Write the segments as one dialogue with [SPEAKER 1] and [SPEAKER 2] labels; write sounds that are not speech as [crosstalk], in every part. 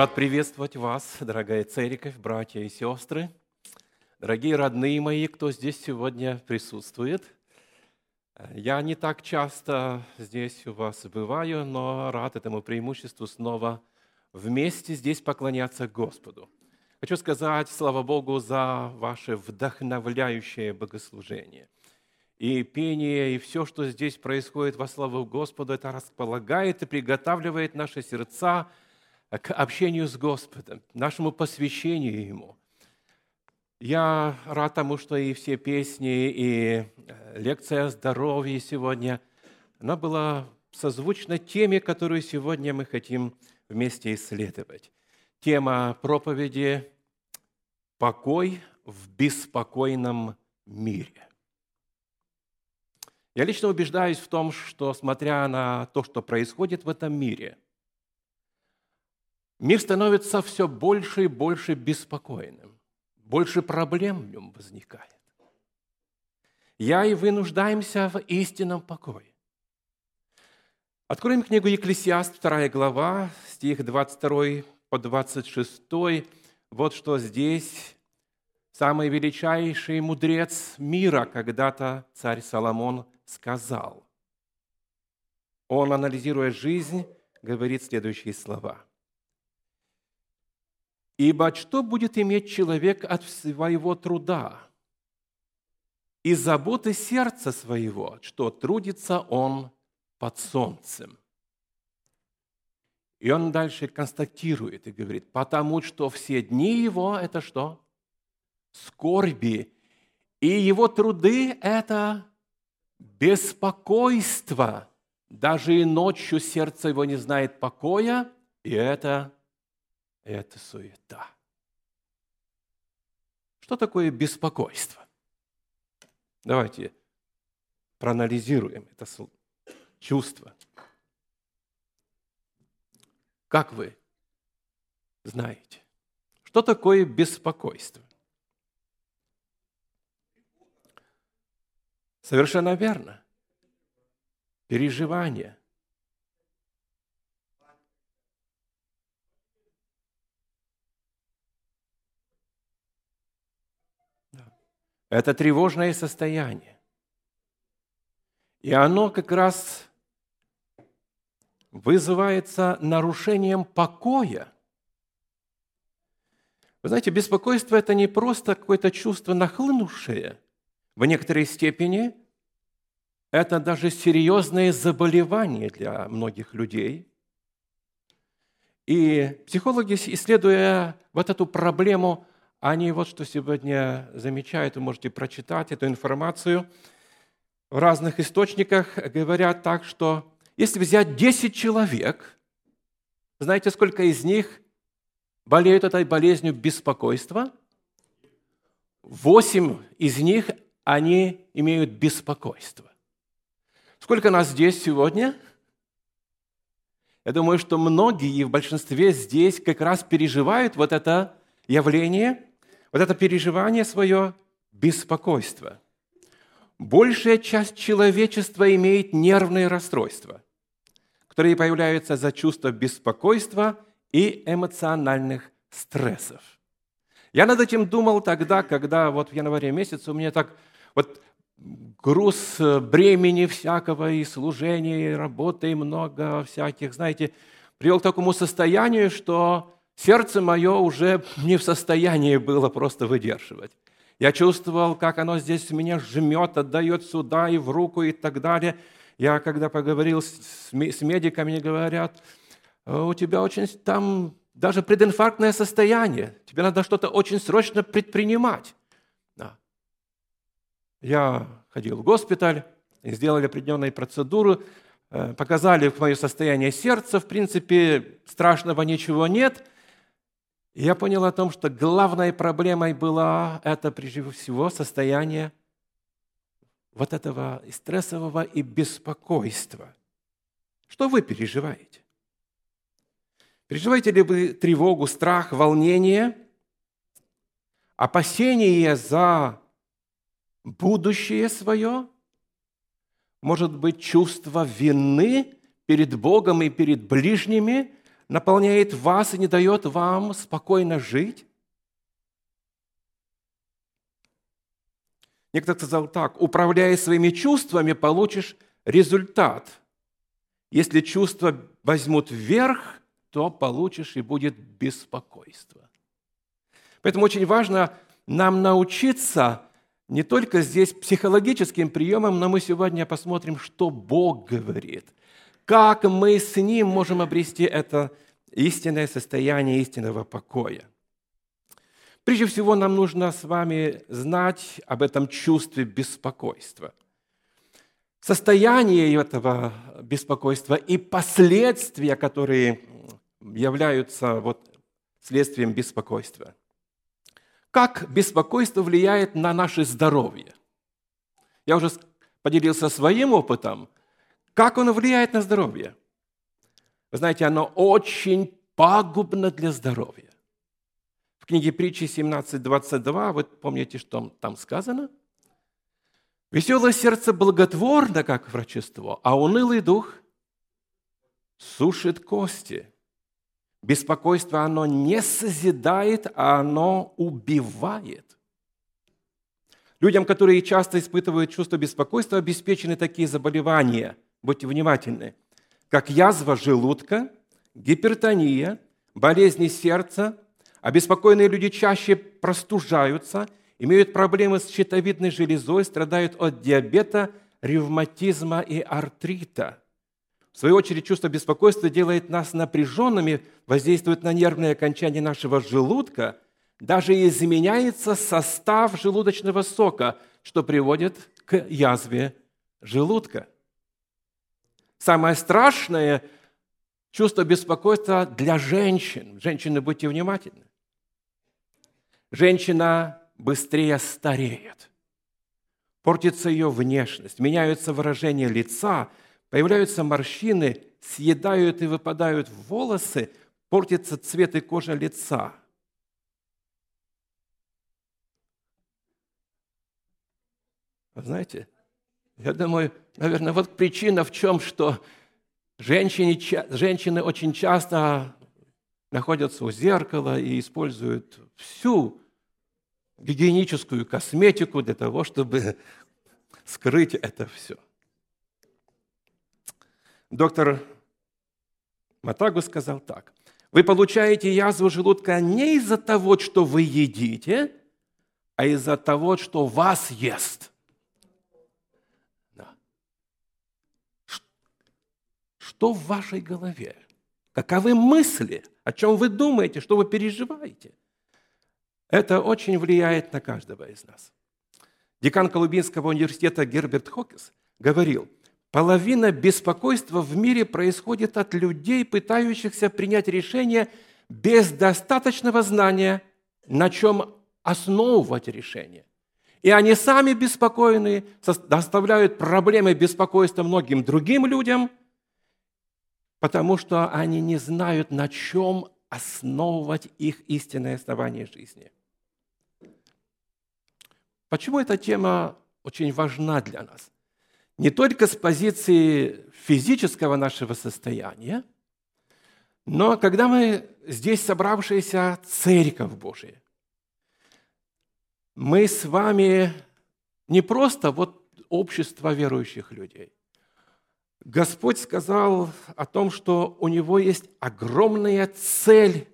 [SPEAKER 1] Рад приветствовать вас, дорогая церковь, братья и сестры, дорогие родные мои, кто здесь сегодня присутствует. Я не так часто здесь у вас бываю, но рад этому преимуществу снова вместе здесь поклоняться Господу. Хочу сказать, слава Богу, за ваше вдохновляющее богослужение. И пение, и все, что здесь происходит во славу Господу, это располагает и приготавливает наши сердца – к общению с Господом, нашему посвящению Ему. Я рад тому, что и все песни, и э, лекция о здоровье сегодня, она была созвучна теме, которую сегодня мы хотим вместе исследовать. Тема проповеди «Покой в беспокойном мире». Я лично убеждаюсь в том, что, смотря на то, что происходит в этом мире – Мир становится все больше и больше беспокойным. Больше проблем в нем возникает. Я и вы нуждаемся в истинном покое. Откроем книгу Екклесиаст, 2 глава, стих 22 по 26. Вот что здесь самый величайший мудрец мира когда-то царь Соломон сказал. Он, анализируя жизнь, говорит следующие слова – Ибо что будет иметь человек от своего труда и заботы сердца своего, что трудится он под солнцем? И он дальше констатирует и говорит, потому что все дни его – это что? Скорби. И его труды – это беспокойство. Даже и ночью сердце его не знает покоя, и это это суета. Что такое беспокойство? Давайте проанализируем это чувство. Как вы знаете, что такое беспокойство? Совершенно верно. Переживание, Это тревожное состояние. И оно как раз вызывается нарушением покоя. Вы знаете, беспокойство – это не просто какое-то чувство нахлынувшее. В некоторой степени это даже серьезное заболевание для многих людей. И психологи, исследуя вот эту проблему они вот что сегодня замечают, вы можете прочитать эту информацию в разных источниках, говорят так, что если взять 10 человек, знаете, сколько из них болеют этой болезнью беспокойства? Восемь из них, они имеют беспокойство. Сколько нас здесь сегодня? Я думаю, что многие в большинстве здесь как раз переживают вот это явление – вот это переживание свое беспокойство. Большая часть человечества имеет нервные расстройства, которые появляются за чувство беспокойства и эмоциональных стрессов. Я над этим думал тогда, когда вот в январе месяце у меня так вот груз бремени всякого и служения, и работы, и много всяких, знаете, привел к такому состоянию, что сердце мое уже не в состоянии было просто выдерживать. Я чувствовал, как оно здесь меня жмет, отдает сюда и в руку и так далее. Я, когда поговорил с медиками, говорят, «Э, у тебя очень там даже прединфарктное состояние, тебе надо что-то очень срочно предпринимать. Да. Я ходил в госпиталь, сделали определенные процедуры, э, показали мое состояние сердца, в принципе, страшного ничего нет – я понял о том, что главной проблемой была это, прежде всего, состояние вот этого стрессового и беспокойства. Что вы переживаете? Переживаете ли вы тревогу, страх, волнение, опасение за будущее свое? Может быть, чувство вины перед Богом и перед ближними наполняет вас и не дает вам спокойно жить? Некто сказал так, управляя своими чувствами, получишь результат. Если чувства возьмут вверх, то получишь и будет беспокойство. Поэтому очень важно нам научиться не только здесь психологическим приемам, но мы сегодня посмотрим, что Бог говорит. Как мы с Ним можем обрести это истинное состояние истинного покоя. Прежде всего, нам нужно с вами знать об этом чувстве беспокойства. Состояние этого беспокойства и последствия, которые являются вот следствием беспокойства. Как беспокойство влияет на наше здоровье? Я уже поделился своим опытом. Как оно влияет на здоровье? Вы знаете, оно очень пагубно для здоровья. В книге притчи 17.22, вы помните, что там сказано? Веселое сердце благотворно, как врачество, а унылый дух сушит кости. Беспокойство, оно не созидает, а оно убивает. Людям, которые часто испытывают чувство беспокойства, обеспечены такие заболевания, будьте внимательны, как язва желудка, гипертония, болезни сердца. Обеспокоенные люди чаще простужаются, имеют проблемы с щитовидной железой, страдают от диабета, ревматизма и артрита – в свою очередь, чувство беспокойства делает нас напряженными, воздействует на нервные окончания нашего желудка, даже изменяется состав желудочного сока, что приводит к язве желудка. Самое страшное чувство беспокойства для женщин. Женщины, будьте внимательны. Женщина быстрее стареет. Портится ее внешность, меняются выражения лица – Появляются морщины, съедают и выпадают волосы, портится цвет и кожа лица. Знаете, я думаю, наверное, вот причина в чем, что женщины, женщины очень часто находятся у зеркала и используют всю гигиеническую косметику для того, чтобы скрыть это все – Доктор Матагу сказал так. Вы получаете язву желудка не из-за того, что вы едите, а из-за того, что вас ест. Что в вашей голове? Каковы мысли? О чем вы думаете? Что вы переживаете? Это очень влияет на каждого из нас. Декан Колумбинского университета Герберт Хокис говорил – Половина беспокойства в мире происходит от людей, пытающихся принять решение без достаточного знания, на чем основывать решение. И они сами беспокойны, доставляют проблемы беспокойства многим другим людям, потому что они не знают, на чем основывать их истинное основание жизни. Почему эта тема очень важна для нас? не только с позиции физического нашего состояния, но когда мы здесь собравшаяся Церковь Божия, мы с вами не просто вот общество верующих людей. Господь сказал о том, что у Него есть огромная цель,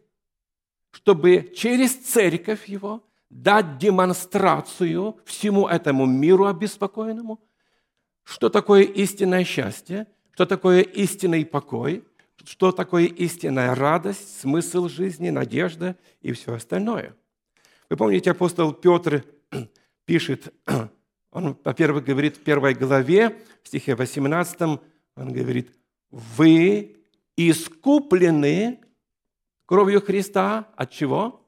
[SPEAKER 1] чтобы через Церковь Его дать демонстрацию всему этому миру обеспокоенному – что такое истинное счастье, что такое истинный покой, что такое истинная радость, смысл жизни, надежда и все остальное. Вы помните, апостол Петр [clears throat] пишет, [clears throat] он, во-первых, говорит в первой главе, в стихе 18, он говорит, «Вы искуплены кровью Христа от чего?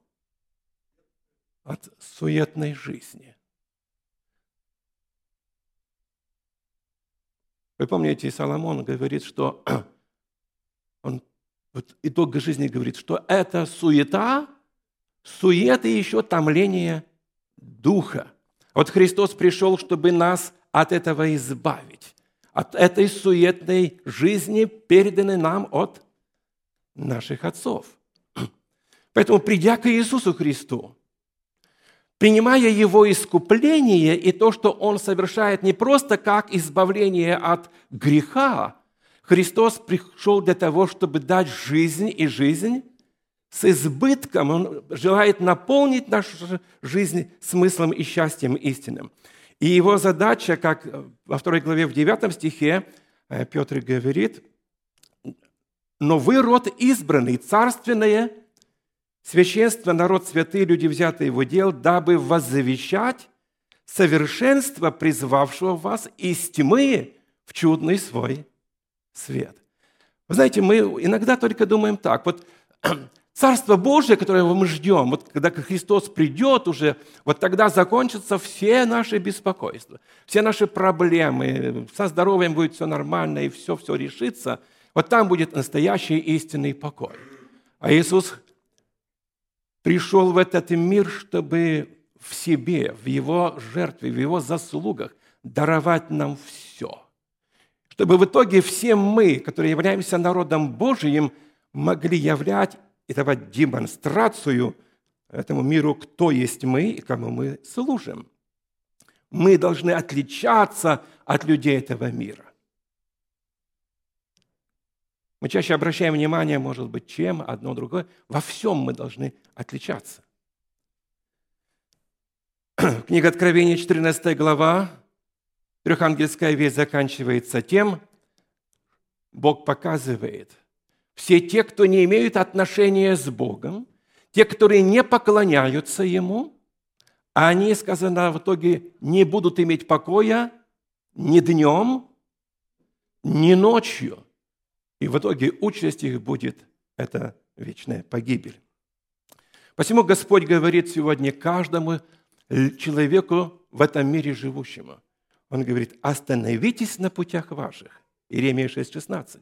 [SPEAKER 1] От суетной жизни. Вы помните, Соломон говорит, что [clears throat] он вот итог жизни говорит, что это суета, суета и еще томление духа. Вот Христос пришел, чтобы нас от этого избавить, от этой суетной жизни, переданной нам от наших отцов. [clears throat] Поэтому, придя к Иисусу Христу, принимая Его искупление и то, что Он совершает не просто как избавление от греха, Христос пришел для того, чтобы дать жизнь и жизнь с избытком. Он желает наполнить нашу жизнь смыслом и счастьем истинным. И его задача, как во второй главе в 9 стихе э, Петр говорит, «Но вы род избранный, царственное, священство, народ святый, люди, взятые его дел, дабы возвещать совершенство, призвавшего вас из тьмы в чудный свой свет». Вы знаете, мы иногда только думаем так, вот Царство Божие, которое мы ждем, вот когда Христос придет уже, вот тогда закончатся все наши беспокойства, все наши проблемы, со здоровьем будет все нормально и все, все решится. Вот там будет настоящий истинный покой. А Иисус пришел в этот мир, чтобы в себе, в Его жертве, в Его заслугах даровать нам все. Чтобы в итоге все мы, которые являемся народом Божиим, могли являть и давать демонстрацию этому миру, кто есть мы и кому мы служим. Мы должны отличаться от людей этого мира. Мы чаще обращаем внимание, может быть, чем одно другое. Во всем мы должны отличаться. [clears throat] Книга Откровения, 14 глава, трехангельская весть заканчивается тем, Бог показывает – все те, кто не имеют отношения с Богом, те, которые не поклоняются Ему, они, сказано, в итоге не будут иметь покоя ни днем, ни ночью. И в итоге участь их будет – это вечная погибель. Посему Господь говорит сегодня каждому человеку в этом мире живущему. Он говорит, остановитесь на путях ваших. Иеремия 6,16.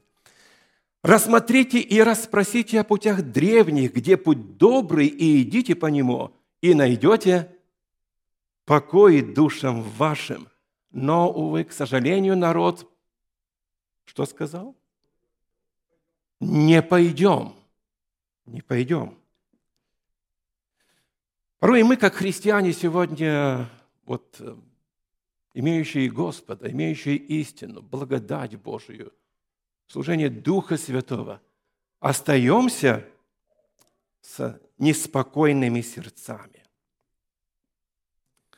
[SPEAKER 1] Рассмотрите и расспросите о путях древних, где путь добрый, и идите по нему, и найдете покой душам вашим. Но, увы, к сожалению, народ, что сказал? Не пойдем. Не пойдем. Порой мы, как христиане, сегодня, вот, имеющие Господа, имеющие истину, благодать Божию – служение Духа Святого, остаемся с неспокойными сердцами.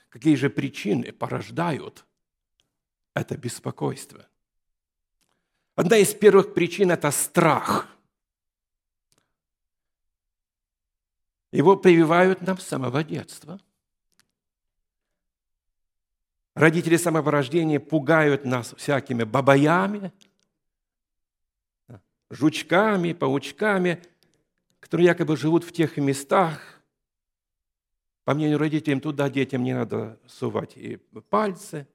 [SPEAKER 1] Какие же причины порождают это беспокойство? Одна из первых причин – это страх. Его прививают нам с самого детства. Родители самого рождения пугают нас всякими бабаями – жучками, паучками, которые якобы живут в тех местах. По мнению родителей, туда детям не надо сувать и пальцы.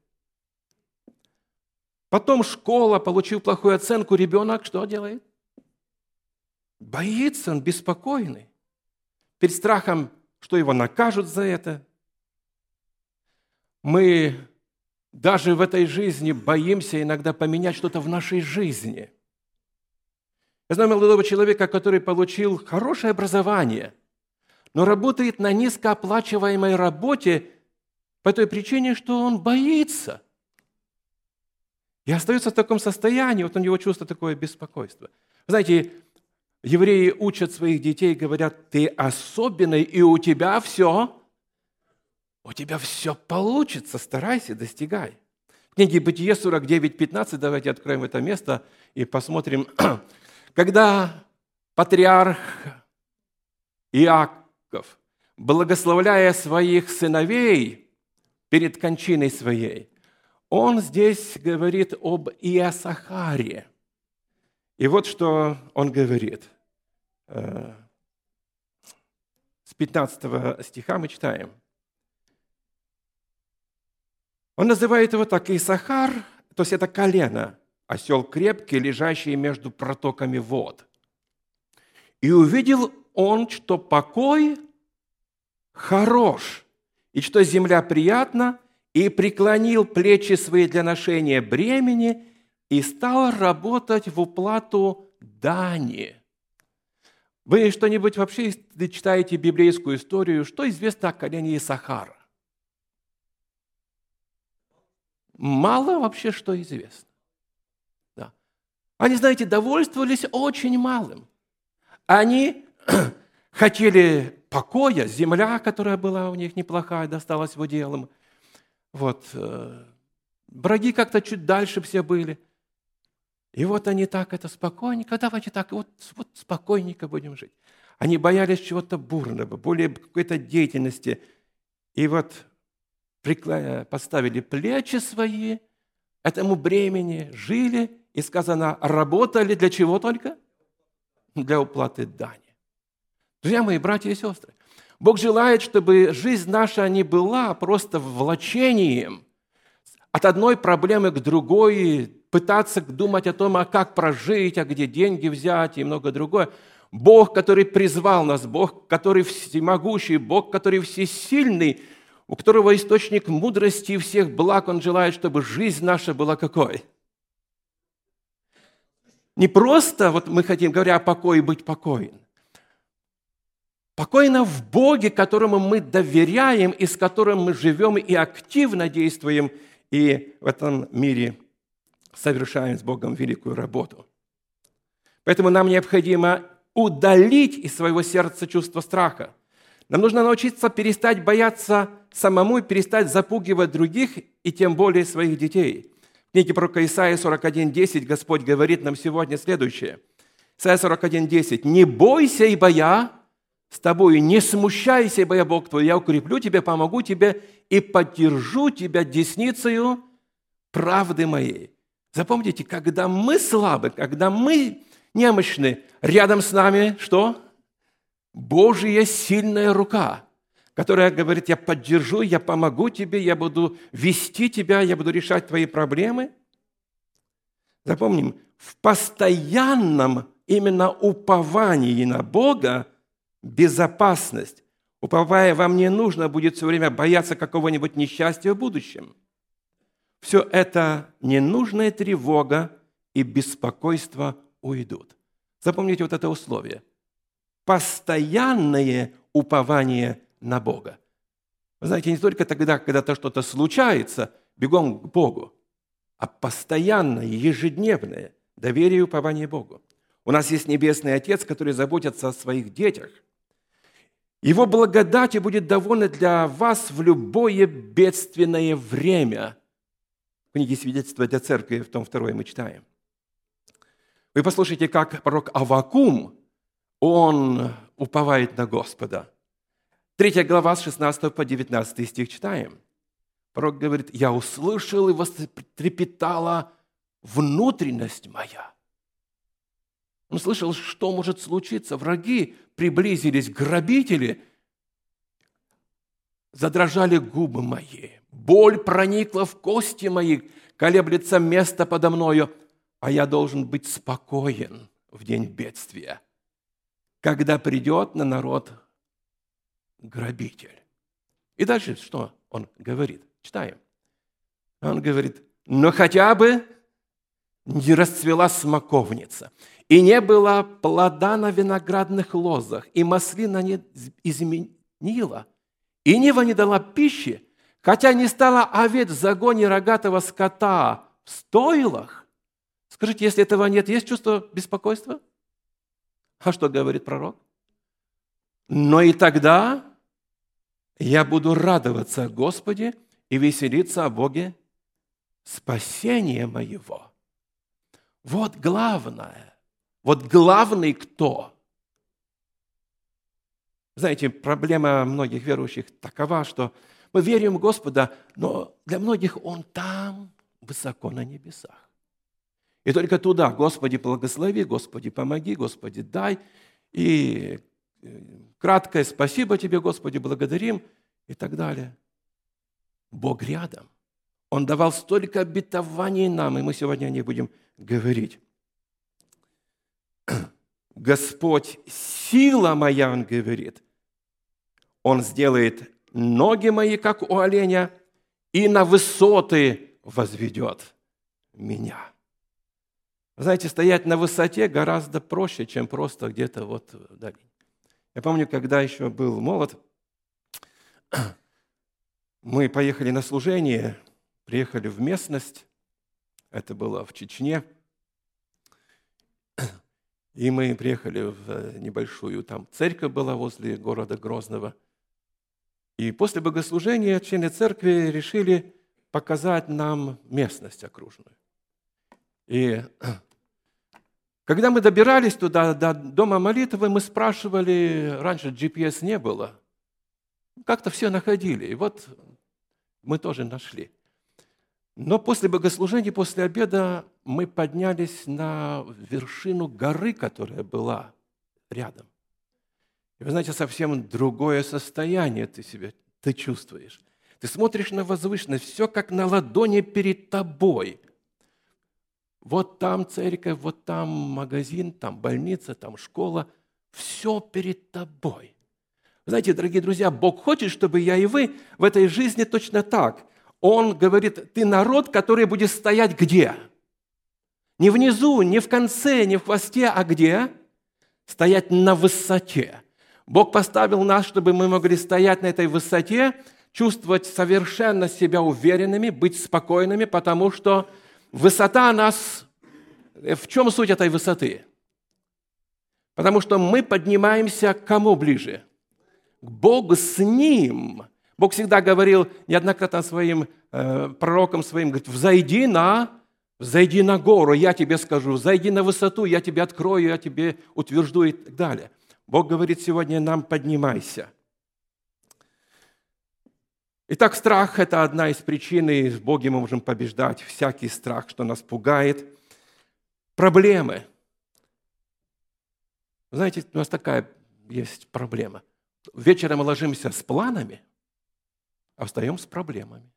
[SPEAKER 1] Потом школа, получил плохую оценку, ребенок что делает? Боится, он беспокойный. Перед страхом, что его накажут за это. Мы даже в этой жизни боимся иногда поменять что-то в нашей жизни – я знаю молодого человека, который получил хорошее образование, но работает на низкооплачиваемой работе по той причине, что он боится. И остается в таком состоянии, вот у него чувство такое беспокойство. Знаете, евреи учат своих детей, говорят, ты особенный, и у тебя все, у тебя все получится, старайся, достигай. В книге Бытие 49.15, давайте откроем это место и посмотрим, [clears throat] когда патриарх Иаков, благословляя своих сыновей перед кончиной своей, он здесь говорит об Иосахаре. И вот что он говорит. Э, с 15 стиха мы читаем. Он называет его так Исахар, то есть это колено – осел крепкий, лежащий между протоками вод. И увидел он, что покой хорош, и что земля приятна, и преклонил плечи свои для ношения бремени, и стал работать в уплату дани. Вы что-нибудь вообще читаете библейскую историю? Что известно о колене Исахара? Мало вообще что известно. Они, знаете, довольствовались очень малым. Они [clears throat] хотели покоя, земля, которая была у них неплохая, досталась в уделом. Вот. Э, враги как-то чуть дальше все были. И вот они так это спокойненько, давайте так, вот, вот спокойненько будем жить. Они боялись чего-то бурного, более какой-то деятельности. И вот поставили плечи свои этому бремени, жили, и сказано, работали для чего только? Для уплаты дани. Друзья мои, братья и сестры, Бог желает, чтобы жизнь наша не была просто влачением от одной проблемы к другой, пытаться думать о том, а как прожить, а где деньги взять и много другое. Бог, который призвал нас, Бог, который всемогущий, Бог, который всесильный – у которого источник мудрости и всех благ, Он желает, чтобы жизнь наша была какой? Не просто, вот мы хотим, говоря о покое, быть покоен. Покойно в Боге, которому мы доверяем и с которым мы живем и активно действуем, и в этом мире совершаем с Богом великую работу. Поэтому нам необходимо удалить из своего сердца чувство страха. Нам нужно научиться перестать бояться самому перестать запугивать других и тем более своих детей. Книге пророка Исаия 41.10 Господь говорит нам сегодня следующее. Исаия 41.10. «Не бойся, ибо я с тобой, не смущайся, ибо я Бог твой, я укреплю тебя, помогу тебе и поддержу тебя десницею правды моей». Запомните, когда мы слабы, когда мы немощны, рядом с нами что? Божья сильная рука – которая говорит, я поддержу, я помогу тебе, я буду вести тебя, я буду решать твои проблемы. Запомним, в постоянном именно уповании на Бога безопасность. Уповая, вам не нужно будет все время бояться какого-нибудь несчастья в будущем. Все это ненужная тревога и беспокойство уйдут. Запомните вот это условие. Постоянное упование на Бога. Вы знаете, не только тогда, когда-то что-то случается, бегом к Богу, а постоянное, ежедневное доверие и упование Богу. У нас есть Небесный Отец, который заботится о своих детях. Его благодати будет довольна для вас в любое бедственное время. В книге «Свидетельства для церкви» в том второе мы читаем. Вы послушайте, как пророк Авакум, он уповает на Господа – Третья глава с 16 по 19 стих читаем. Пророк говорит, «Я услышал и вострепетала внутренность моя». Он слышал, что может случиться. Враги приблизились, грабители. Задрожали губы мои. Боль проникла в кости мои, колеблется место подо мною, а я должен быть спокоен в день бедствия, когда придет на народ грабитель. И дальше что он говорит? Читаем. Он говорит, но хотя бы не расцвела смоковница, и не было плода на виноградных лозах, и маслина не изменила, и Нива не дала пищи, хотя не стала овец в загоне рогатого скота в стойлах. Скажите, если этого нет, есть чувство беспокойства? А что говорит пророк? Но и тогда я буду радоваться Господе и веселиться о Боге спасения моего. Вот главное. Вот главный кто? Знаете, проблема многих верующих такова, что мы верим в Господа, но для многих Он там, высоко на небесах. И только туда, Господи, благослови, Господи, помоги, Господи, дай. И краткое «спасибо тебе, Господи, благодарим» и так далее. Бог рядом. Он давал столько обетований нам, и мы сегодня о них будем говорить. [clears throat] Господь, сила моя, Он говорит. Он сделает ноги мои, как у оленя, и на высоты возведет меня. Знаете, стоять на высоте гораздо проще, чем просто где-то вот вдали. Я помню, когда еще был молод, [clears throat] мы поехали на служение, приехали в местность, это было в Чечне, [clears throat] и мы приехали в небольшую там церковь была возле города Грозного. И после богослужения члены церкви решили показать нам местность окружную. И [clears throat] когда мы добирались туда, до дома молитвы, мы спрашивали, раньше GPS не было, как-то все находили. И вот мы тоже нашли. Но после богослужения, после обеда мы поднялись на вершину горы, которая была рядом. И вы знаете, совсем другое состояние ты себя ты чувствуешь. Ты смотришь на возвышенность, все как на ладони перед тобой. Вот там церковь, вот там магазин, там больница, там школа. Все перед тобой. Знаете, дорогие друзья, Бог хочет, чтобы я и вы в этой жизни точно так. Он говорит, ты народ, который будет стоять где? Не внизу, не в конце, не в хвосте, а где? Стоять на высоте. Бог поставил нас, чтобы мы могли стоять на этой высоте, чувствовать совершенно себя уверенными, быть спокойными, потому что высота нас... В чем суть этой высоты? Потому что мы поднимаемся к кому ближе? К Богу с Ним. Бог всегда говорил неоднократно своим э, пророкам своим, говорит, взойди на, взойди на гору, я тебе скажу, зайди на высоту, я тебе открою, я тебе утвержду и так далее. Бог говорит сегодня нам, поднимайся. Итак, страх – это одна из причин, и с Богом мы можем побеждать всякий страх, что нас пугает. Проблемы. Знаете, у нас такая есть проблема. Вечером мы ложимся с планами – а встаем с проблемами.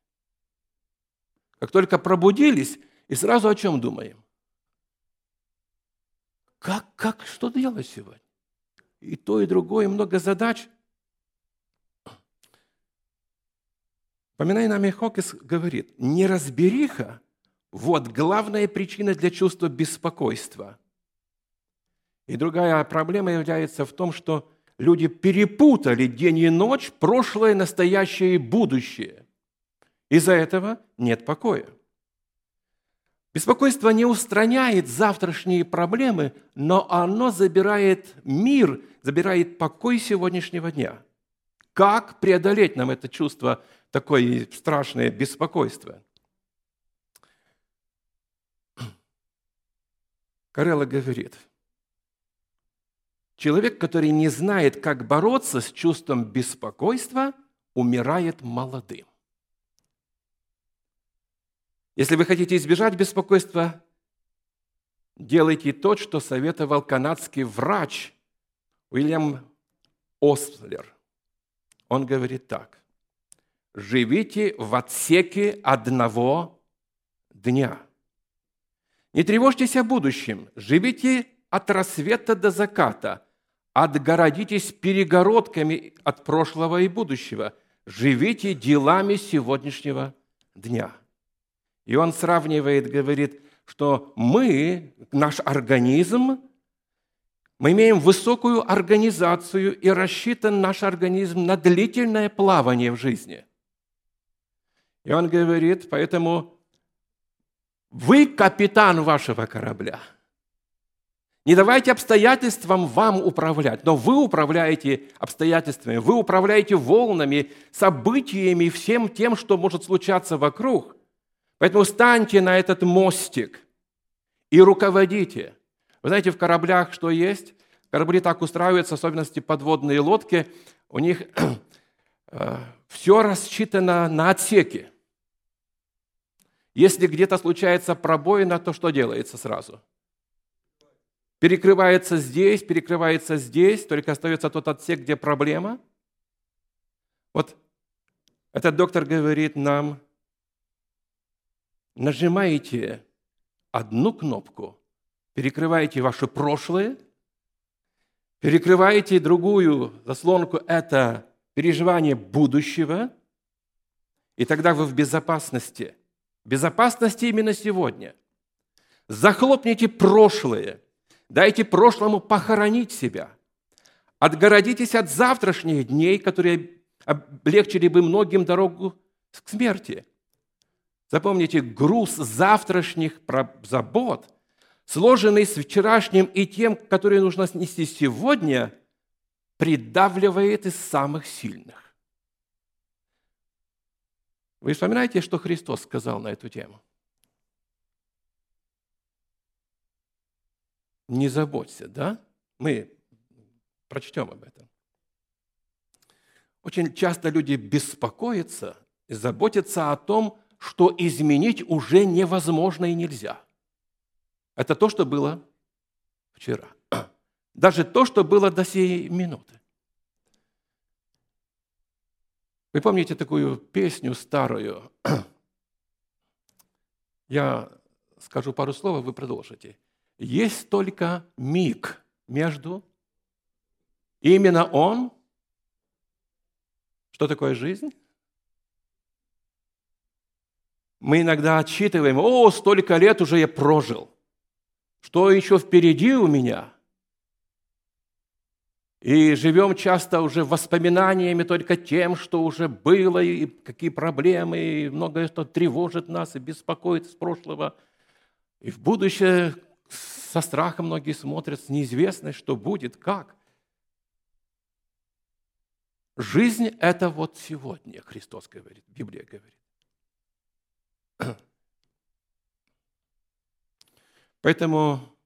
[SPEAKER 1] Как только пробудились, и сразу о чем думаем? Как, как, что делать сегодня? И то, и другое, много задач. Поминай нами Хокис говорит, неразбериха – вот главная причина для чувства беспокойства. И другая проблема является в том, что люди перепутали день и ночь, прошлое, настоящее и будущее. Из-за этого нет покоя. Беспокойство не устраняет завтрашние проблемы, но оно забирает мир, забирает покой сегодняшнего дня. Как преодолеть нам это чувство, такое страшное беспокойство? Карелла говорит – Человек, который не знает, как бороться с чувством беспокойства, умирает молодым. Если вы хотите избежать беспокойства, делайте то, что советовал канадский врач Уильям Ослер. Он говорит так. Живите в отсеке одного дня. Не тревожьтесь о будущем. Живите от рассвета до заката – Отгородитесь перегородками от прошлого и будущего. Живите делами сегодняшнего дня. И он сравнивает, говорит, что мы, наш организм, мы имеем высокую организацию и рассчитан наш организм на длительное плавание в жизни. И он говорит, поэтому вы капитан вашего корабля – не давайте обстоятельствам вам управлять, но вы управляете обстоятельствами, вы управляете волнами, событиями, всем тем, что может случаться вокруг. Поэтому станьте на этот мостик и руководите. Вы знаете, в кораблях что есть? Корабли так устраиваются, в особенности подводные лодки, у них [clears throat] э, все рассчитано на отсеки. Если где-то случается пробоина, то что делается сразу – перекрывается здесь, перекрывается здесь, только остается тот отсек, где проблема. Вот этот доктор говорит нам, нажимаете одну кнопку, перекрываете ваше прошлое, перекрываете другую заслонку, это переживание будущего, и тогда вы в безопасности. Безопасности именно сегодня – Захлопните прошлое. Дайте прошлому похоронить себя. Отгородитесь от завтрашних дней, которые облегчили бы многим дорогу к смерти. Запомните, груз завтрашних забот, сложенный с вчерашним и тем, который нужно снести сегодня, придавливает из самых сильных. Вы вспоминаете, что Христос сказал на эту тему? Не заботься, да? Мы прочтем об этом. Очень часто люди беспокоятся и заботятся о том, что изменить уже невозможно и нельзя. Это то, что было вчера. [clears throat] Даже то, что было до сей минуты. Вы помните такую песню старую? [clears throat] Я скажу пару слов, вы продолжите. Есть только миг между. Именно он. Что такое жизнь? Мы иногда отчитываем, о, столько лет уже я прожил. Что еще впереди у меня? И живем часто уже воспоминаниями только тем, что уже было, и какие проблемы, и многое, что тревожит нас и беспокоит с прошлого. И в будущее со страхом многие смотрят, с неизвестной, что будет, как. Жизнь – это вот сегодня, Христос говорит, Библия говорит. Поэтому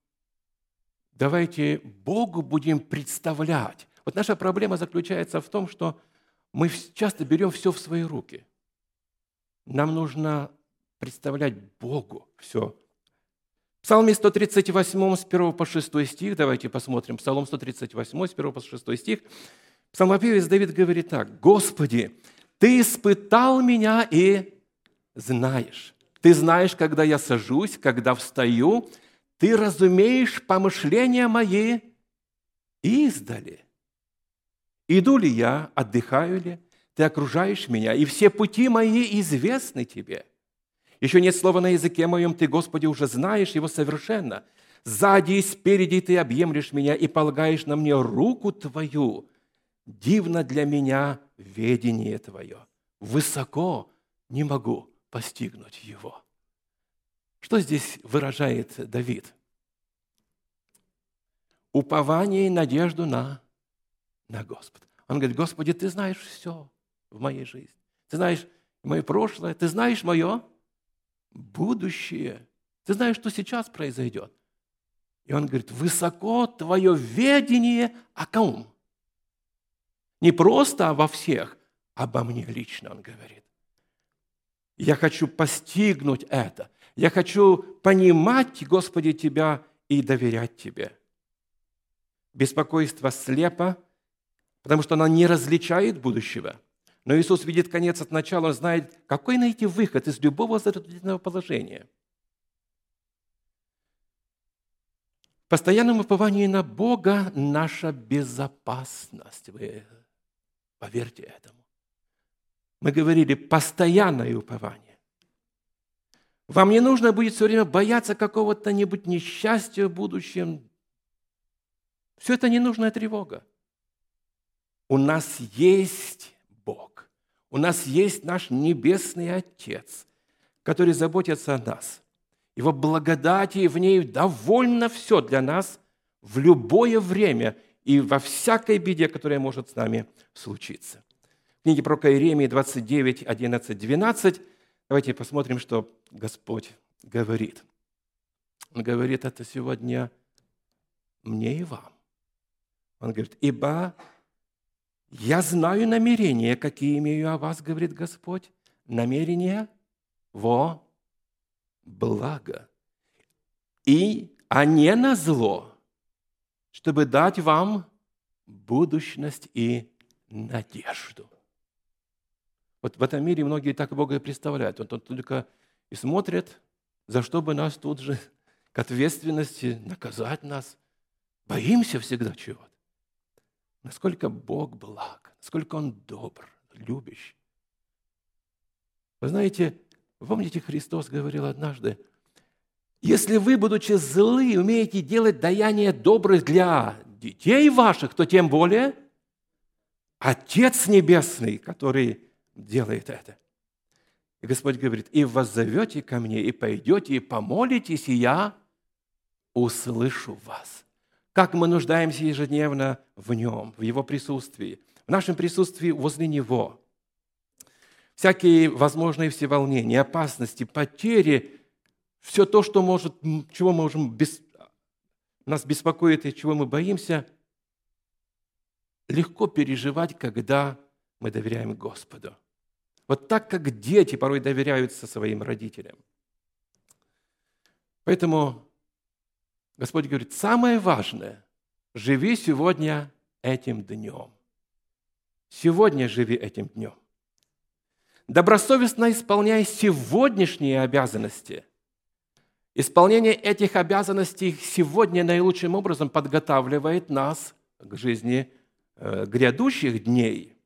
[SPEAKER 1] давайте Богу будем представлять. Вот наша проблема заключается в том, что мы часто берем все в свои руки. Нам нужно представлять Богу все. В Псалме 138 с 1 по 6 стих, давайте посмотрим, Псалом 138 с 1 по 6 стих. Псалмопевец Давид говорит так, «Господи, Ты испытал меня и знаешь. Ты знаешь, когда я сажусь, когда встаю. Ты разумеешь помышления мои издали. Иду ли я, отдыхаю ли, ты окружаешь меня, и все пути мои известны тебе. Еще нет слова на языке моем, ты, Господи, уже знаешь его совершенно. Сзади и спереди ты объемлешь меня и полагаешь на мне руку твою. Дивно для меня ведение твое. Высоко не могу постигнуть его. Что здесь выражает Давид? Упование и надежду на, на Господа. Он говорит, Господи, Ты знаешь все в моей жизни. Ты знаешь мое прошлое, Ты знаешь мое будущее. Ты знаешь, что сейчас произойдет. И он говорит, высоко твое ведение о ком? Не просто обо всех, обо мне лично, он говорит. Я хочу постигнуть это. Я хочу понимать, Господи, Тебя и доверять Тебе. Беспокойство слепо, потому что оно не различает будущего. Но Иисус видит конец от начала, Он знает, какой найти выход из любого затруднительного положения. В постоянном уповании на Бога наша безопасность. Вы поверьте этому. Мы говорили постоянное упование. Вам не нужно будет все время бояться какого-то нибудь несчастья в будущем. Все это ненужная тревога. У нас есть Бог. У нас есть наш Небесный Отец, который заботится о нас. Его благодати в ней довольно все для нас в любое время и во всякой беде, которая может с нами случиться книге про Иеремии 29, 11, 12. Давайте посмотрим, что Господь говорит. Он говорит это сегодня мне и вам. Он говорит, ибо я знаю намерения, какие имею о вас, говорит Господь, намерения во благо. И, а не на зло, чтобы дать вам будущность и надежду. Вот в этом мире многие так Бога и представляют. Вот он только и смотрит, за что бы нас тут же к ответственности наказать нас. Боимся всегда чего-то. Насколько Бог благ, насколько Он добр, любящий. Вы знаете, помните, Христос говорил однажды, Если вы, будучи злы, умеете делать даяние добрых для детей ваших, то тем более Отец Небесный, который делает это. И Господь говорит, и воззовете ко мне, и пойдете, и помолитесь, и я услышу вас. Как мы нуждаемся ежедневно в Нем, в Его присутствии, в нашем присутствии возле Него. Всякие возможные все волнения, опасности, потери, все то, что может, чего можем без, нас беспокоит и чего мы боимся, легко переживать, когда мы доверяем Господу. Вот так, как дети порой доверяются своим родителям. Поэтому Господь говорит, самое важное, живи сегодня этим днем. Сегодня живи этим днем. Добросовестно исполняй сегодняшние обязанности. Исполнение этих обязанностей сегодня наилучшим образом подготавливает нас к жизни э, грядущих дней –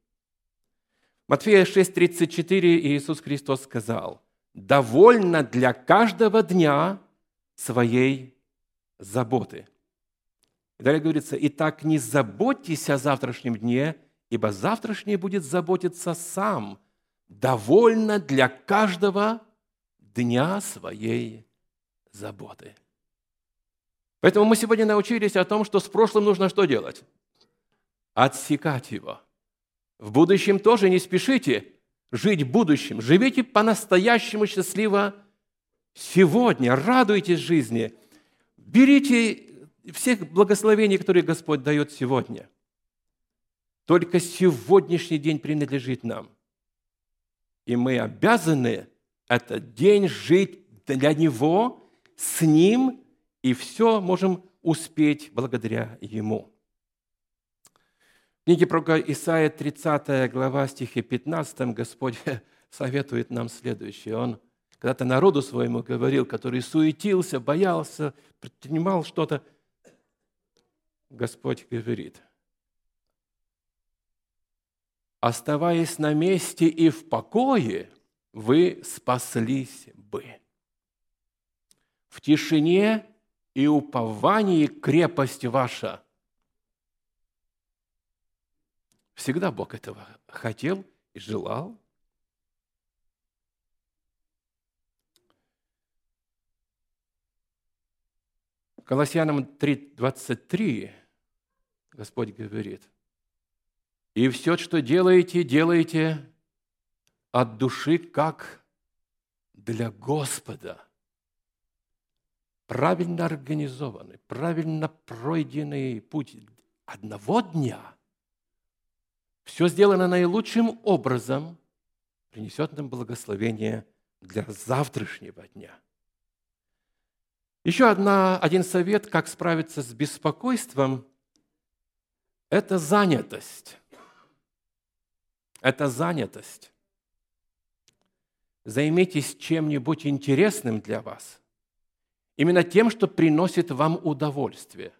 [SPEAKER 1] Матфея 6:34 Иисус Христос сказал, «Довольно для каждого дня своей заботы». Далее говорится, «Итак, не заботьтесь о завтрашнем дне, ибо завтрашний будет заботиться сам. Довольно для каждого дня своей заботы». Поэтому мы сегодня научились о том, что с прошлым нужно что делать? Отсекать его – в будущем тоже не спешите жить будущим. Живите по-настоящему счастливо сегодня. Радуйтесь жизни. Берите всех благословений, которые Господь дает сегодня. Только сегодняшний день принадлежит нам. И мы обязаны этот день жить для Него, с Ним, и все можем успеть благодаря Ему книге пророка Исаия, 30 глава, стихе 15, Господь [laughs] советует нам следующее. Он когда-то народу своему говорил, который суетился, боялся, предпринимал что-то. Господь говорит, оставаясь на месте и в покое, вы спаслись бы. В тишине и уповании крепость ваша – Всегда Бог этого хотел и желал. Колоссянам 3.23 Господь говорит, «И все, что делаете, делаете от души, как для Господа». Правильно организованный, правильно пройденный путь одного дня – все сделано наилучшим образом, принесет нам благословение для завтрашнего дня. Еще одна, один совет, как справиться с беспокойством, это занятость. Это занятость. Займитесь чем-нибудь интересным для вас. Именно тем, что приносит вам удовольствие.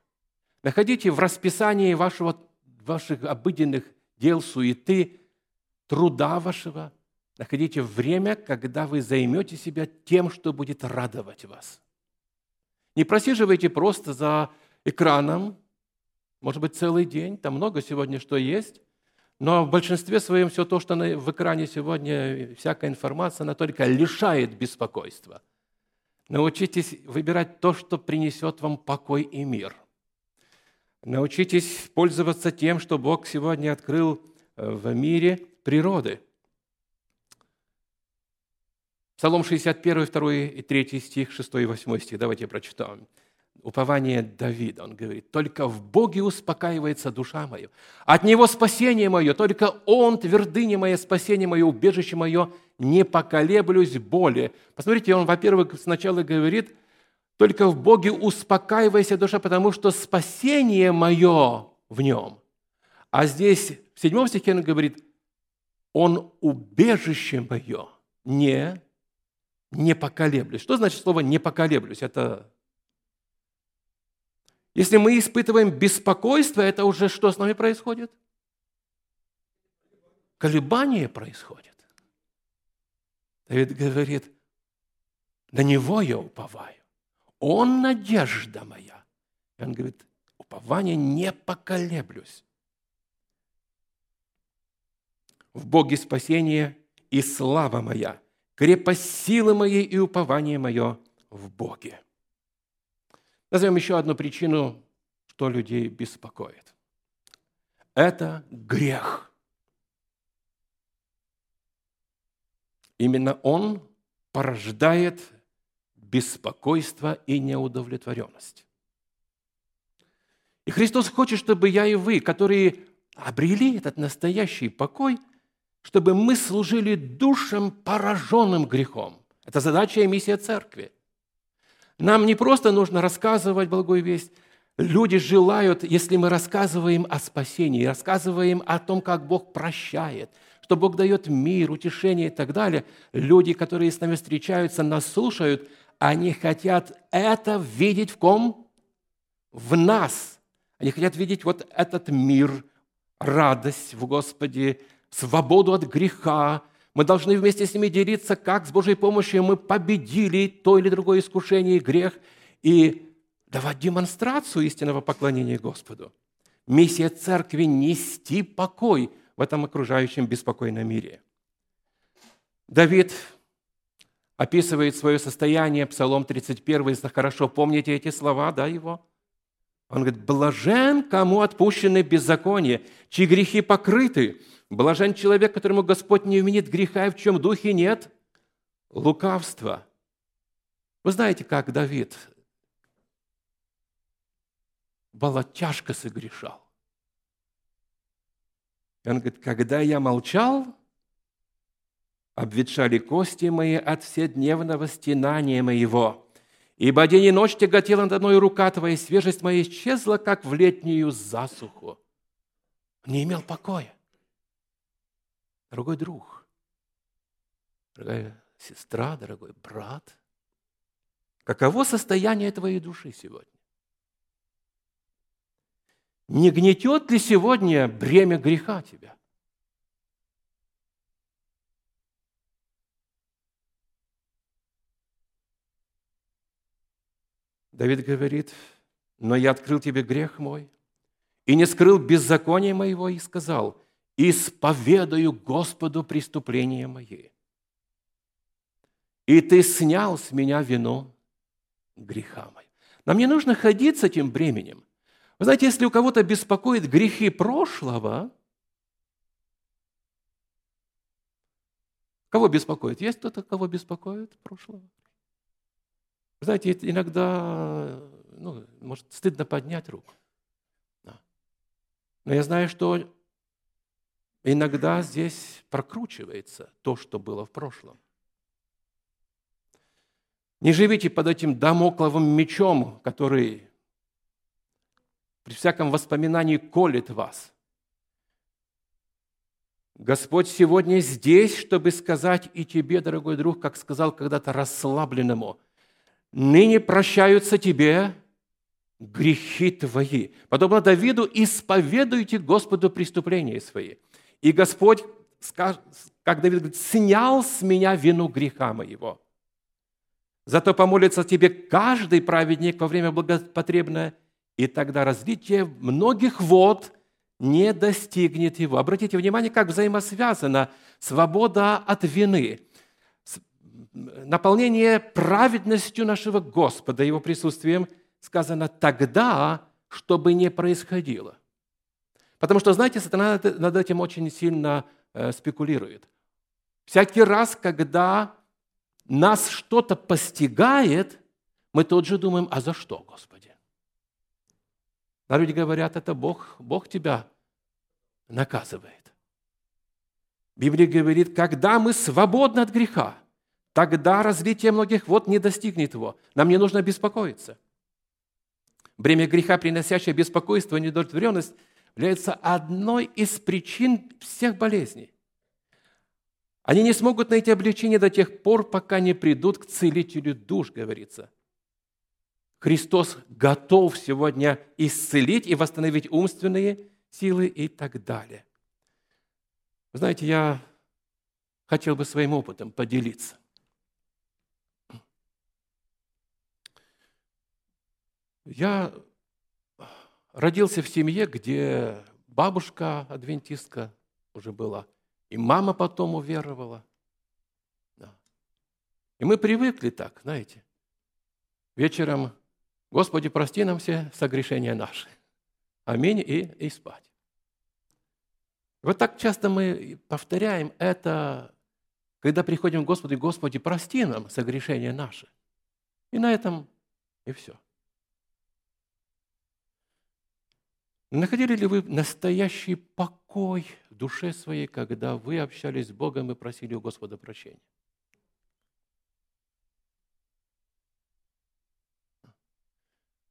[SPEAKER 1] Находите в расписании вашего, ваших обыденных дел, суеты, труда вашего. Находите время, когда вы займете себя тем, что будет радовать вас. Не просиживайте просто за экраном, может быть, целый день, там много сегодня что есть, но в большинстве своем все то, что в экране сегодня, всякая информация, она только лишает беспокойства. Научитесь выбирать то, что принесет вам покой и мир – Научитесь пользоваться тем, что Бог сегодня открыл э, в мире природы. Псалом 61, 2 и 3 стих, 6 и 8 стих. Давайте прочитаем. Упование Давида, он говорит, «Только в Боге успокаивается душа моя, от Него спасение мое, только Он, твердыня моя, спасение мое, убежище мое, не поколеблюсь боли». Посмотрите, он, во-первых, сначала говорит – только в Боге успокаивайся, душа, потому что спасение мое в нем. А здесь, в седьмом стихе он говорит, он убежище мое, не, не поколеблюсь. Что значит слово «не поколеблюсь»? Это если мы испытываем беспокойство, это уже что с нами происходит? Колебание происходит. Давид говорит, на Него я уповаю. Он надежда моя. И он говорит, упование не поколеблюсь. В Боге спасение и слава моя, крепость силы моей и упование мое в Боге. Назовем еще одну причину, что людей беспокоит. Это грех. Именно он порождает беспокойство и неудовлетворенность. И Христос хочет, чтобы я и вы, которые обрели этот настоящий покой, чтобы мы служили душам, пораженным грехом. Это задача и миссия церкви. Нам не просто нужно рассказывать благую весть. Люди желают, если мы рассказываем о спасении, рассказываем о том, как Бог прощает, что Бог дает мир, утешение и так далее, люди, которые с нами встречаются, нас слушают, они хотят это видеть в ком? В нас. Они хотят видеть вот этот мир, радость в Господе, свободу от греха, мы должны вместе с ними делиться, как с Божьей помощью мы победили то или другое искушение и грех, и давать демонстрацию истинного поклонения Господу. Миссия церкви – нести покой в этом окружающем беспокойном мире. Давид описывает свое состояние, Псалом 31, если хорошо помните эти слова, да, его? Он говорит, «Блажен, кому отпущены беззаконие, чьи грехи покрыты, Блажен человек, которому Господь не вменит греха, и в чем духе нет лукавства. Вы знаете, как Давид было тяжко согрешал. И он говорит, когда я молчал, обветшали кости мои от вседневного стенания моего. Ибо день и ночь тяготела надо мной рука твоя, свежесть моя исчезла, как в летнюю засуху. Не имел покоя дорогой друг, дорогая сестра, дорогой брат, каково состояние твоей души сегодня? Не гнетет ли сегодня бремя греха тебя? Давид говорит, но я открыл тебе грех мой и не скрыл беззаконие моего и сказал, исповедаю Господу преступления мои. И ты снял с меня вину греха моего. Нам не нужно ходить с этим бременем. Вы знаете, если у кого-то беспокоит грехи прошлого, кого беспокоит? Есть кто-то, кого беспокоит прошлого? Знаете, иногда, ну, может, стыдно поднять руку. Но я знаю, что Иногда здесь прокручивается то, что было в прошлом. Не живите под этим домокловым мечом, который при всяком воспоминании колет вас. Господь сегодня здесь, чтобы сказать и тебе, дорогой друг, как сказал когда-то расслабленному, ныне прощаются тебе грехи твои. Подобно Давиду, исповедуйте Господу преступления свои. И Господь, как Давид говорит, снял с меня вину греха моего. Зато помолится тебе каждый праведник во время благопотребное, и тогда разлитие многих вод не достигнет его. Обратите внимание, как взаимосвязана свобода от вины, наполнение праведностью нашего Господа, Его присутствием, сказано тогда, чтобы не происходило – Потому что, знаете, сатана над этим очень сильно э, спекулирует. Всякий раз, когда нас что-то постигает, мы тут же думаем, а за что, Господи? А люди говорят, это Бог, Бог тебя наказывает. Библия говорит, когда мы свободны от греха, тогда развитие многих вод не достигнет его. Нам не нужно беспокоиться. Бремя греха, приносящее беспокойство и недовлетворенность – является одной из причин всех болезней. Они не смогут найти облегчение до тех пор, пока не придут к целителю душ, говорится. Христос готов сегодня исцелить и восстановить умственные силы и так далее. Знаете, я хотел бы своим опытом поделиться. Я родился в семье, где бабушка адвентистка уже была, и мама потом уверовала. Да. И мы привыкли так, знаете, вечером, Господи, прости нам все согрешения наши. Аминь, и, и спать. Вот так часто мы повторяем это, когда приходим к Господу, Господи, прости нам согрешения наши. И на этом и все. Находили ли вы настоящий покой в душе своей, когда вы общались с Богом и просили у Господа прощения?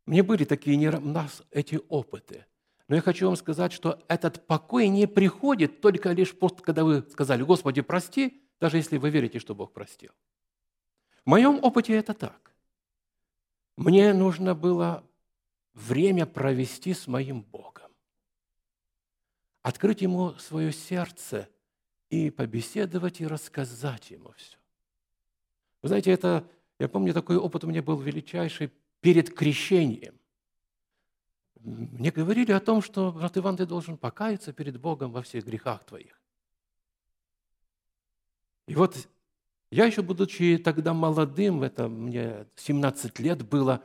[SPEAKER 1] Мне были такие не, нас эти опыты. Но я хочу вам сказать, что этот покой не приходит только лишь просто, когда вы сказали, Господи, прости, даже если вы верите, что Бог простил. В моем опыте это так. Мне нужно было время провести с моим Богом. Открыть Ему свое сердце и побеседовать и рассказать Ему все. Вы знаете, это, я помню, такой опыт у меня был величайший перед крещением. Мне говорили о том, что, брат Иван, ты должен покаяться перед Богом во всех грехах твоих. И вот я еще, будучи тогда молодым, это мне 17 лет было,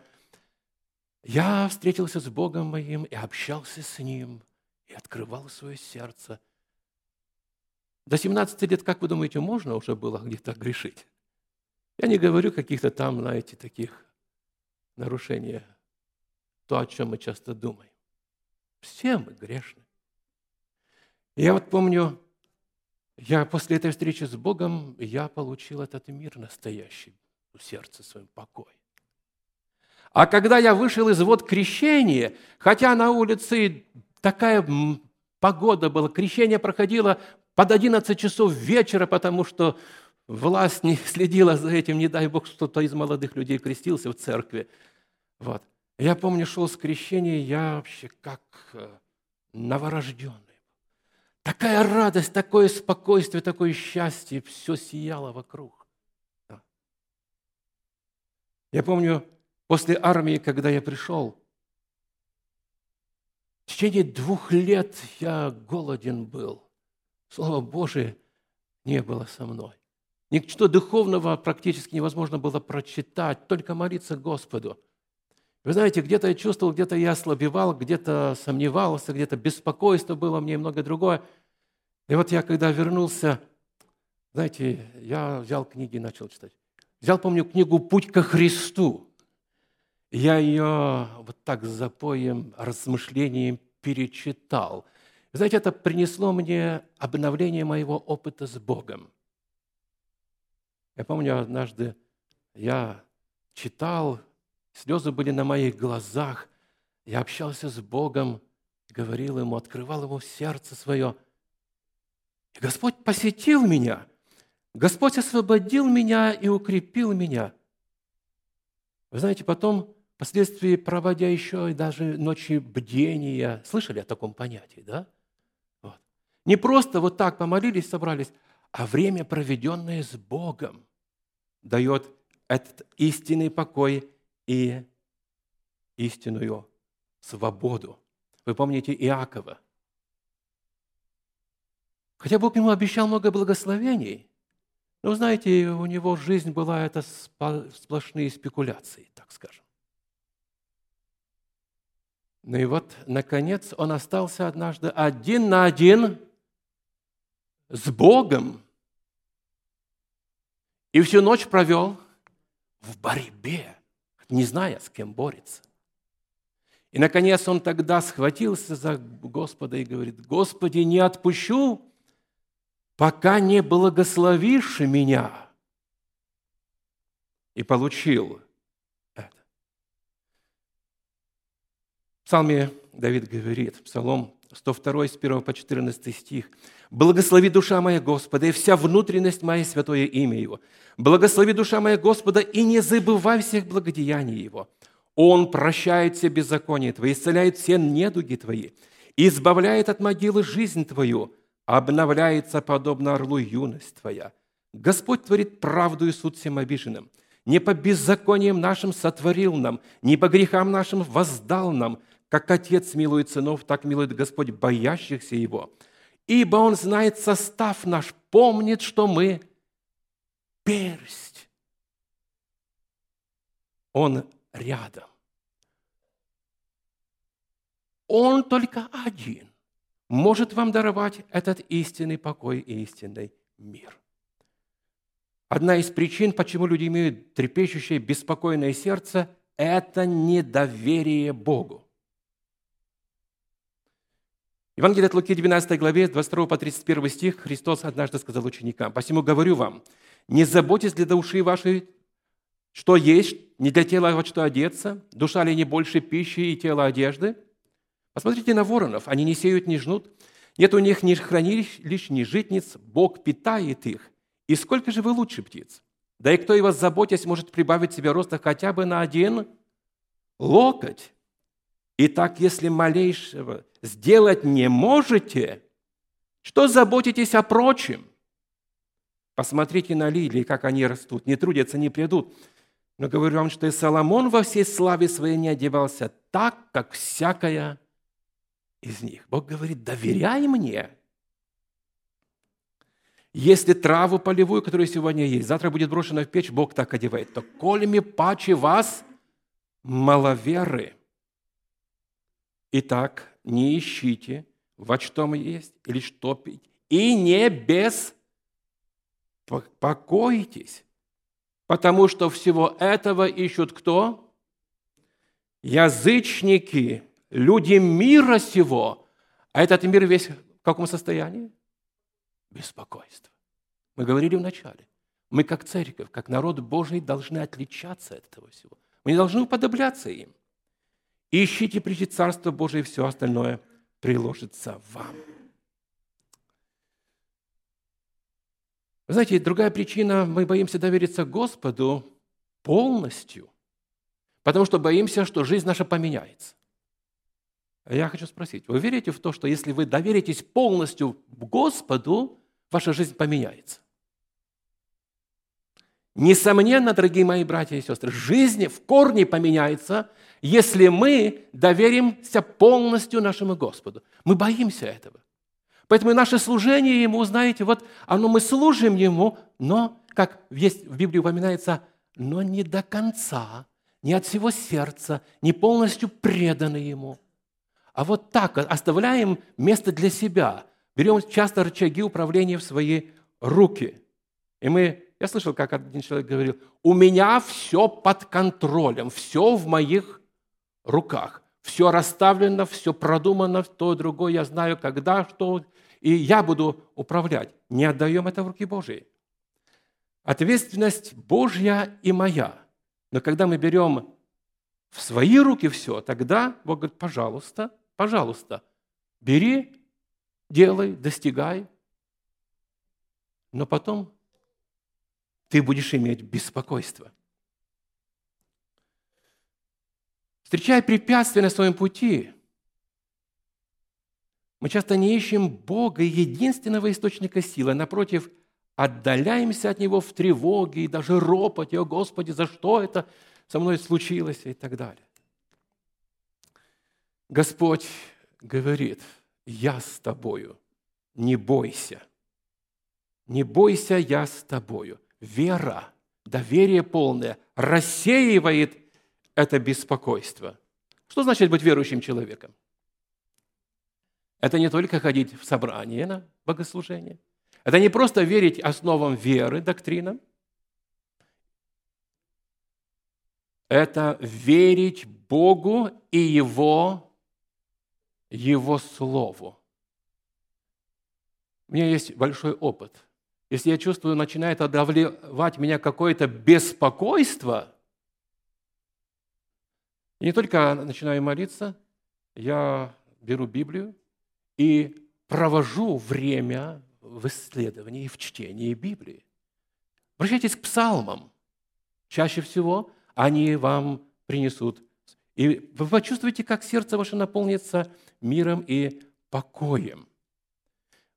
[SPEAKER 1] я встретился с Богом моим и общался с Ним, и открывал свое сердце. До 17 лет, как вы думаете, можно уже было где-то грешить? Я не говорю каких-то там, знаете, таких нарушение, то, о чем мы часто думаем. Все мы грешны. я вот помню, я после этой встречи с Богом, я получил этот мир настоящий в сердце своем покой. А когда я вышел из вод крещения, хотя на улице такая погода была, крещение проходило под 11 часов вечера, потому что власть не следила за этим, не дай Бог, кто-то из молодых людей крестился в церкви. Вот. Я помню, шел с крещения, я вообще как э, новорожденный. Такая радость, такое спокойствие, такое счастье, все сияло вокруг. Я помню, после армии, когда я пришел, в течение двух лет я голоден был. Слово Божие не было со мной. Ничто духовного практически невозможно было прочитать, только молиться Господу. Вы знаете, где-то я чувствовал, где-то я ослабевал, где-то сомневался, где-то беспокойство было мне и многое другое. И вот я, когда вернулся, знаете, я взял книги и начал читать. Взял, помню, книгу «Путь ко Христу». Я ее вот так с запоем, размышлением перечитал. Знаете, это принесло мне обновление моего опыта с Богом. Я помню, однажды я читал, слезы были на моих глазах, я общался с Богом, говорил Ему, открывал Ему сердце свое. И Господь посетил меня. Господь освободил меня и укрепил меня. Вы знаете, потом, впоследствии, проводя еще и даже ночи бдения, слышали о таком понятии, да? Вот. Не просто вот так помолились, собрались, а время, проведенное с Богом дает этот истинный покой и истинную свободу. Вы помните Иакова. Хотя Бог ему обещал много благословений, но, знаете, у него жизнь была это сплошные спекуляции, так скажем. Ну и вот, наконец, он остался однажды один на один с Богом – и всю ночь провел в борьбе, не зная, с кем борется. И, наконец, он тогда схватился за Господа и говорит, «Господи, не отпущу, пока не благословишь меня». И получил это. В Псалме Давид говорит, Псалом 102, с 1 по 14 стих. «Благослови душа моя Господа, и вся внутренность моя святое имя Его. Благослови душа моя Господа, и не забывай всех благодеяний Его. Он прощает все беззакония Твои, исцеляет все недуги Твои, избавляет от могилы жизнь Твою, обновляется, подобно орлу, юность Твоя. Господь творит правду и суд всем обиженным. не по беззакониям нашим сотворил нам, не по грехам нашим воздал нам, как Отец милует сынов, так милует Господь боящихся Его. Ибо Он знает состав наш, помнит, что мы персть. Он рядом. Он только один может вам даровать этот истинный покой и истинный мир. Одна из причин, почему люди имеют трепещущее, беспокойное сердце, это недоверие Богу. Евангелие от Луки, 12 главе, 22 по 31 стих, Христос однажды сказал ученикам, «Посему говорю вам, не заботьтесь для души вашей, что есть, не для тела во что одеться, душа ли не больше пищи и тело одежды – Посмотрите на воронов. Они не сеют, не жнут. Нет у них ни хранилищ, ни житниц. Бог питает их. И сколько же вы лучше птиц? Да и кто и вас заботясь, может прибавить себе роста хотя бы на один локоть. Итак, если малейшего сделать не можете, что заботитесь о прочем? Посмотрите на лилии, как они растут, не трудятся, не придут. Но говорю вам, что и Соломон во всей славе своей не одевался так, как всякая из них. Бог говорит, доверяй мне. Если траву полевую, которая сегодня есть, завтра будет брошена в печь, Бог так одевает, то кольми паче вас маловеры. Итак, не ищите, во что мы есть или что пить, и не беспокойтесь, потому что всего этого ищут кто? Язычники – люди мира сего. А этот мир весь в каком состоянии? Беспокойство. Мы говорили вначале. Мы как церковь, как народ Божий должны отличаться от этого всего. Мы не должны уподобляться им. Ищите прежде Царство Божие, и все остальное приложится вам. Вы знаете, другая причина, мы боимся довериться Господу полностью, потому что боимся, что жизнь наша поменяется. Я хочу спросить, вы верите в то, что если вы доверитесь полностью Господу, ваша жизнь поменяется? Несомненно, дорогие мои братья и сестры, жизнь в корне поменяется, если мы доверимся полностью нашему Господу. Мы боимся этого. Поэтому наше служение Ему, знаете, вот оно мы служим Ему, но, как есть в Библии упоминается, но не до конца, не от всего сердца, не полностью преданы Ему – а вот так оставляем место для себя. Берем часто рычаги управления в свои руки. И мы, я слышал, как один человек говорил, у меня все под контролем, все в моих руках. Все расставлено, все продумано, то, другое, я знаю, когда, что, и я буду управлять. Не отдаем это в руки Божьи. Ответственность Божья и моя. Но когда мы берем в свои руки все, тогда Бог говорит, пожалуйста, Пожалуйста, бери, делай, достигай. Но потом ты будешь иметь беспокойство. Встречая препятствия на своем пути, мы часто не ищем Бога, единственного источника силы, а напротив, отдаляемся от Него в тревоге и даже ропоте, «О Господи, за что это со мной случилось?» и так далее. Господь говорит, я с тобою, не бойся. Не бойся, я с тобою. Вера, доверие полное рассеивает это беспокойство. Что значит быть верующим человеком? Это не только ходить в собрание на богослужение. Это не просто верить основам веры, доктринам. Это верить Богу и Его его Слову. У меня есть большой опыт. Если я чувствую, начинает одавливать меня какое-то беспокойство, и не только начинаю молиться, я беру Библию и провожу время в исследовании и в чтении Библии. Обращайтесь к псалмам. Чаще всего они вам принесут. И вы почувствуете, как сердце ваше наполнится миром и покоем.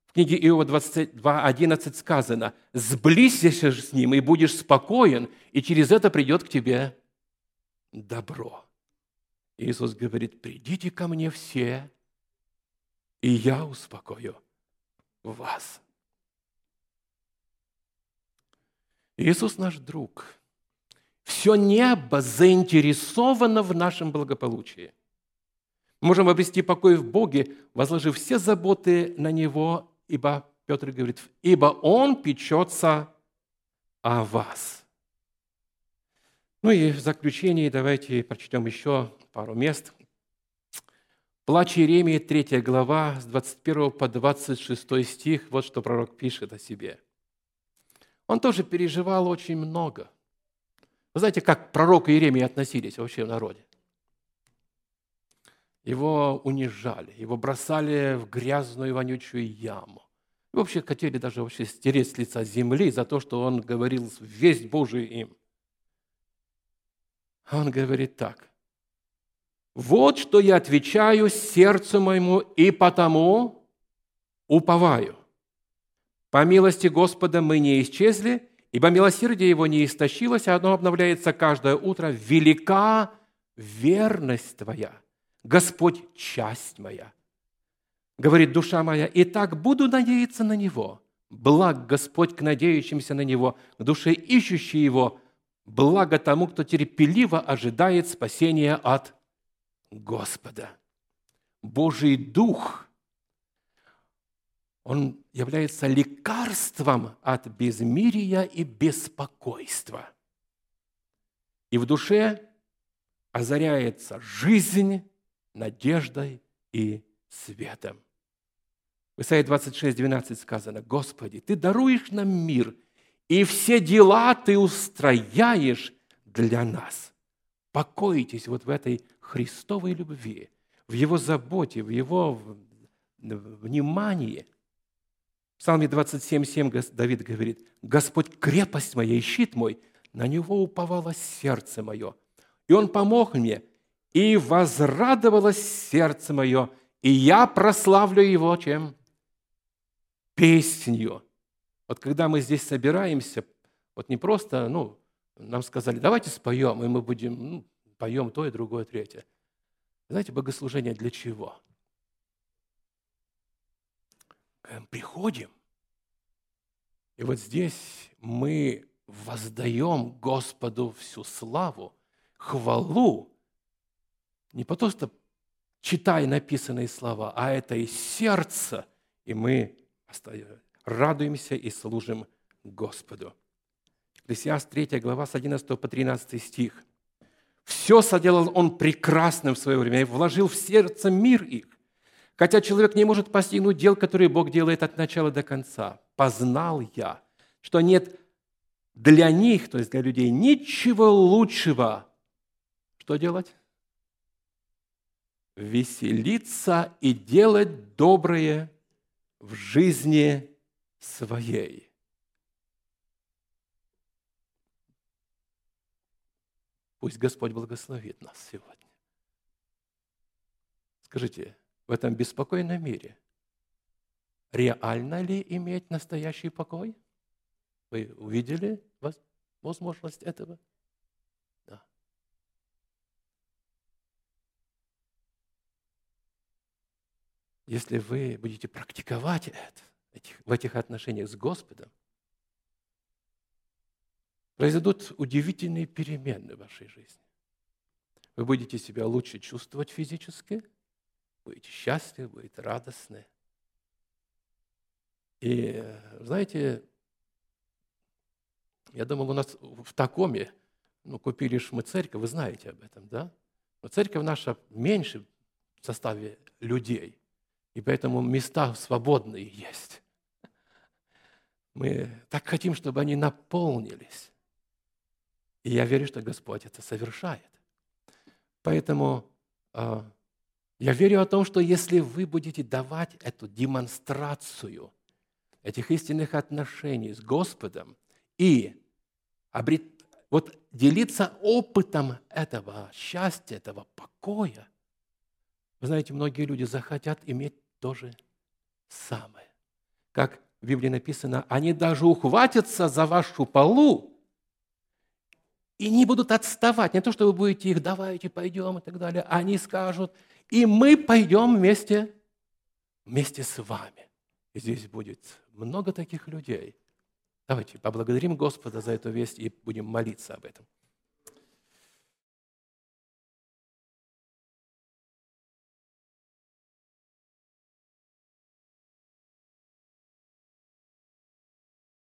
[SPEAKER 1] В книге Иова 22.11 сказано, «Сблизься с ним, и будешь спокоен, и через это придет к тебе добро». Иисус говорит, «Придите ко мне все, и я успокою вас». Иисус наш друг. Все небо заинтересовано в нашем благополучии. Мы можем обрести покой в Боге, возложив все заботы на Него ибо Петр говорит, ибо Он печется о вас. Ну и в заключение давайте прочтем еще пару мест. Плач Иеремии, 3 глава, с 21 по 26 стих, вот что пророк пишет о себе. Он тоже переживал очень много. Вы знаете, как к пророку Иеремии относились вообще в народе? Его унижали, его бросали в грязную вонючую яму. И вообще хотели даже вообще стереть с лица земли за то, что он говорил весть Божию им. А он говорит так. «Вот что я отвечаю сердцу моему, и потому уповаю. По милости Господа мы не исчезли, ибо милосердие Его не истощилось, а оно обновляется каждое утро. Велика верность Твоя, Господь, часть моя. Говорит душа моя, и так буду надеяться на Него. Благ Господь к надеющимся на Него, к душе ищущей Его, благо тому, кто терпеливо ожидает спасения от Господа. Божий Дух, Он является лекарством от безмирия и беспокойства. И в душе озаряется жизнь надеждой и светом. В Исайя 26, 12 сказано, «Господи, Ты даруешь нам мир, и все дела Ты устрояешь для нас». Покойтесь вот в этой Христовой любви, в Его заботе, в Его внимании. В Псалме 27, 7 Давид говорит, «Господь, крепость моя и щит мой, на Него уповало сердце мое, и Он помог мне, и возрадовалось сердце мое, и я прославлю Его чем? песнью. Вот когда мы здесь собираемся, вот не просто, ну, нам сказали, давайте споем, и мы будем, ну, поем то и другое, третье. Знаете, богослужение для чего? Приходим, и вот здесь мы воздаем Господу всю славу, хвалу, не потому что читая написанные слова, а это из сердца, и мы радуемся и служим Господу. Экклесиаст 3 глава с 11 по 13 стих. «Все соделал Он прекрасным в свое время и вложил в сердце мир их. Хотя человек не может постигнуть дел, которые Бог делает от начала до конца. Познал я, что нет для них, то есть для людей, ничего лучшего. Что делать? Веселиться и делать доброе в жизни своей. Пусть Господь благословит нас сегодня. Скажите, в этом беспокойном мире реально ли иметь настоящий покой? Вы увидели возможность этого? если вы будете практиковать это в этих отношениях с Господом, произойдут удивительные перемены в вашей жизни. Вы будете себя лучше чувствовать физически, будете счастливы, будете радостны. И знаете, я думал, у нас в Такоме, ну, купили ж мы церковь, вы знаете об этом, да? Но церковь наша меньше в составе людей – и поэтому места свободные есть. Мы так хотим, чтобы они наполнились. И я верю, что Господь это совершает. Поэтому э, я верю о том, что если вы будете давать эту демонстрацию этих истинных отношений с Господом и обрет, вот делиться опытом этого счастья, этого покоя, вы знаете, многие люди захотят иметь то же самое. как в Библии написано, они даже ухватятся за вашу полу и не будут отставать. Не то, что вы будете их, давайте пойдем и так далее. Они скажут, и мы пойдем вместе, вместе с вами. И здесь будет много таких людей. Давайте поблагодарим Господа за эту весть и будем молиться об этом.